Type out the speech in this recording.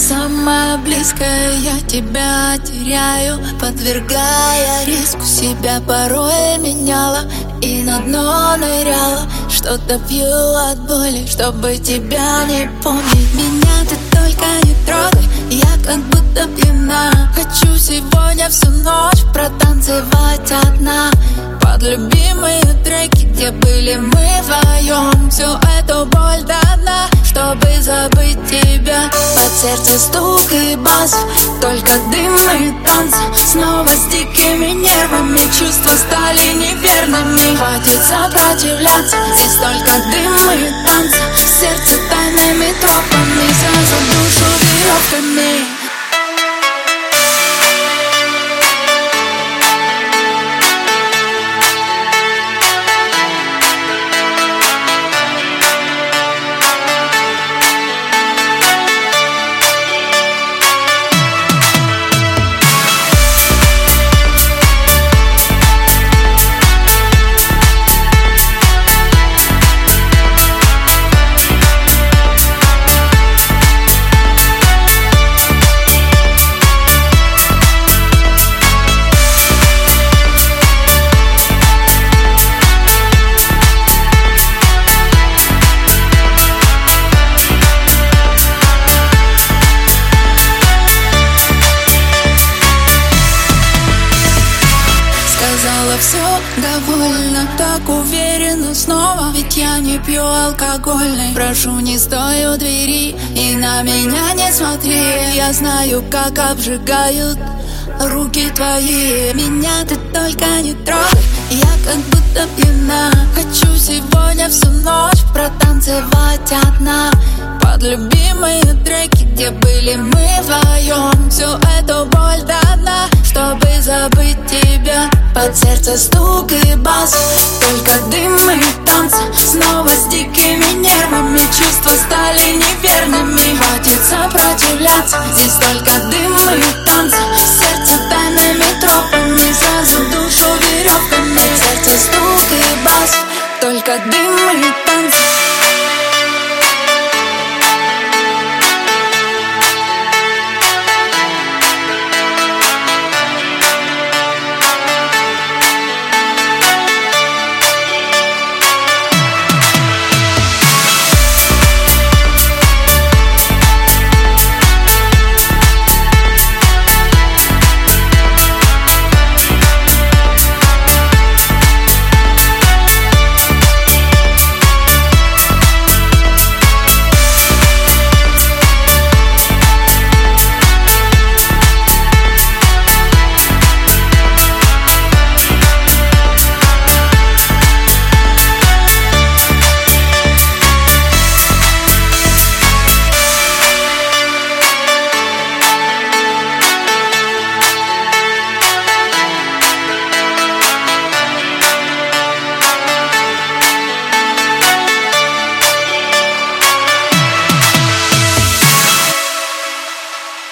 Самая близкая я тебя теряю Подвергая риску. Себя порой меняла И на дно ныряла. Что-то пью от боли, чтобы тебя не помнить. Меня ты только не трогай Я как будто пьяна. Хочу сегодня всю ночь протанцевать одна. Под любимые треки, где были мы вдвоем забыть тебя. Под сердце стук и бас, только дым и танцы Снова с дикими нервами чувства стали неверными. Хватит сопротивляться, здесь только дым и танцы Сердце тайными тропами, снова. Ведь я не пью алкогольный. Прошу, не стой у двери и на меня не смотри. Я знаю, как обжигают руки твои. Меня ты только не трогай, я как будто пьяна. Хочу сегодня всю ночь протанцевать одна. Под любимые треки, где были мы вдвоем. Всю эту боль дана, чтобы забыть тебя. Под сердце стук и бас, танца Снова с дикими нервами Чувства стали неверными. Хватит сопротивляться Здесь только дым и танцы. Сердце тайными тропами Сразу душу веревками. Сердце стук и бас Только дым и танцы.